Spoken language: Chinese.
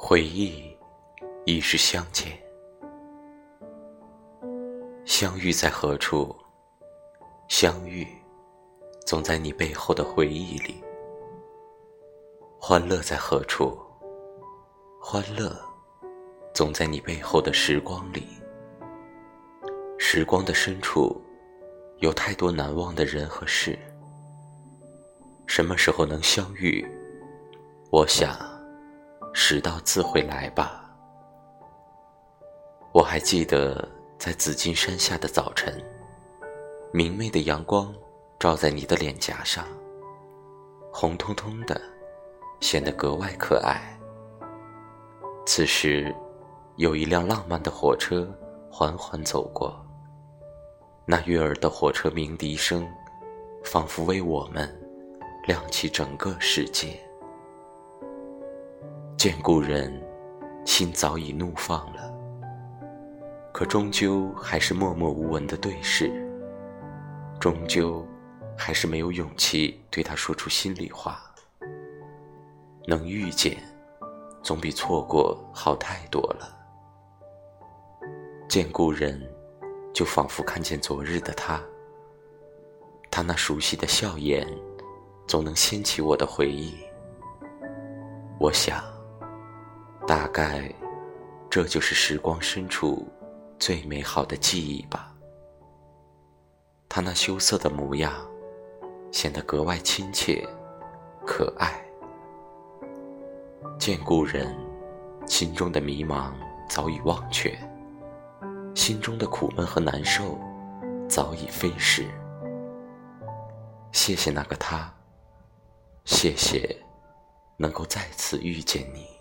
回忆已是相见，相遇在何处？相遇总在你背后的回忆里。欢乐在何处？欢乐总在你背后的时光里。时光的深处，有太多难忘的人和事。什么时候能相遇？我想。时到自会来吧。我还记得在紫金山下的早晨，明媚的阳光照在你的脸颊上，红彤彤的，显得格外可爱。此时，有一辆浪漫的火车缓缓走过，那悦耳的火车鸣笛声，仿佛为我们亮起整个世界。见故人，心早已怒放了，可终究还是默默无闻的对视，终究还是没有勇气对他说出心里话。能遇见，总比错过好太多了。见故人，就仿佛看见昨日的他，他那熟悉的笑颜，总能掀起我的回忆。我想。大概，这就是时光深处最美好的记忆吧。他那羞涩的模样，显得格外亲切、可爱。见故人，心中的迷茫早已忘却，心中的苦闷和难受早已飞逝。谢谢那个他，谢谢能够再次遇见你。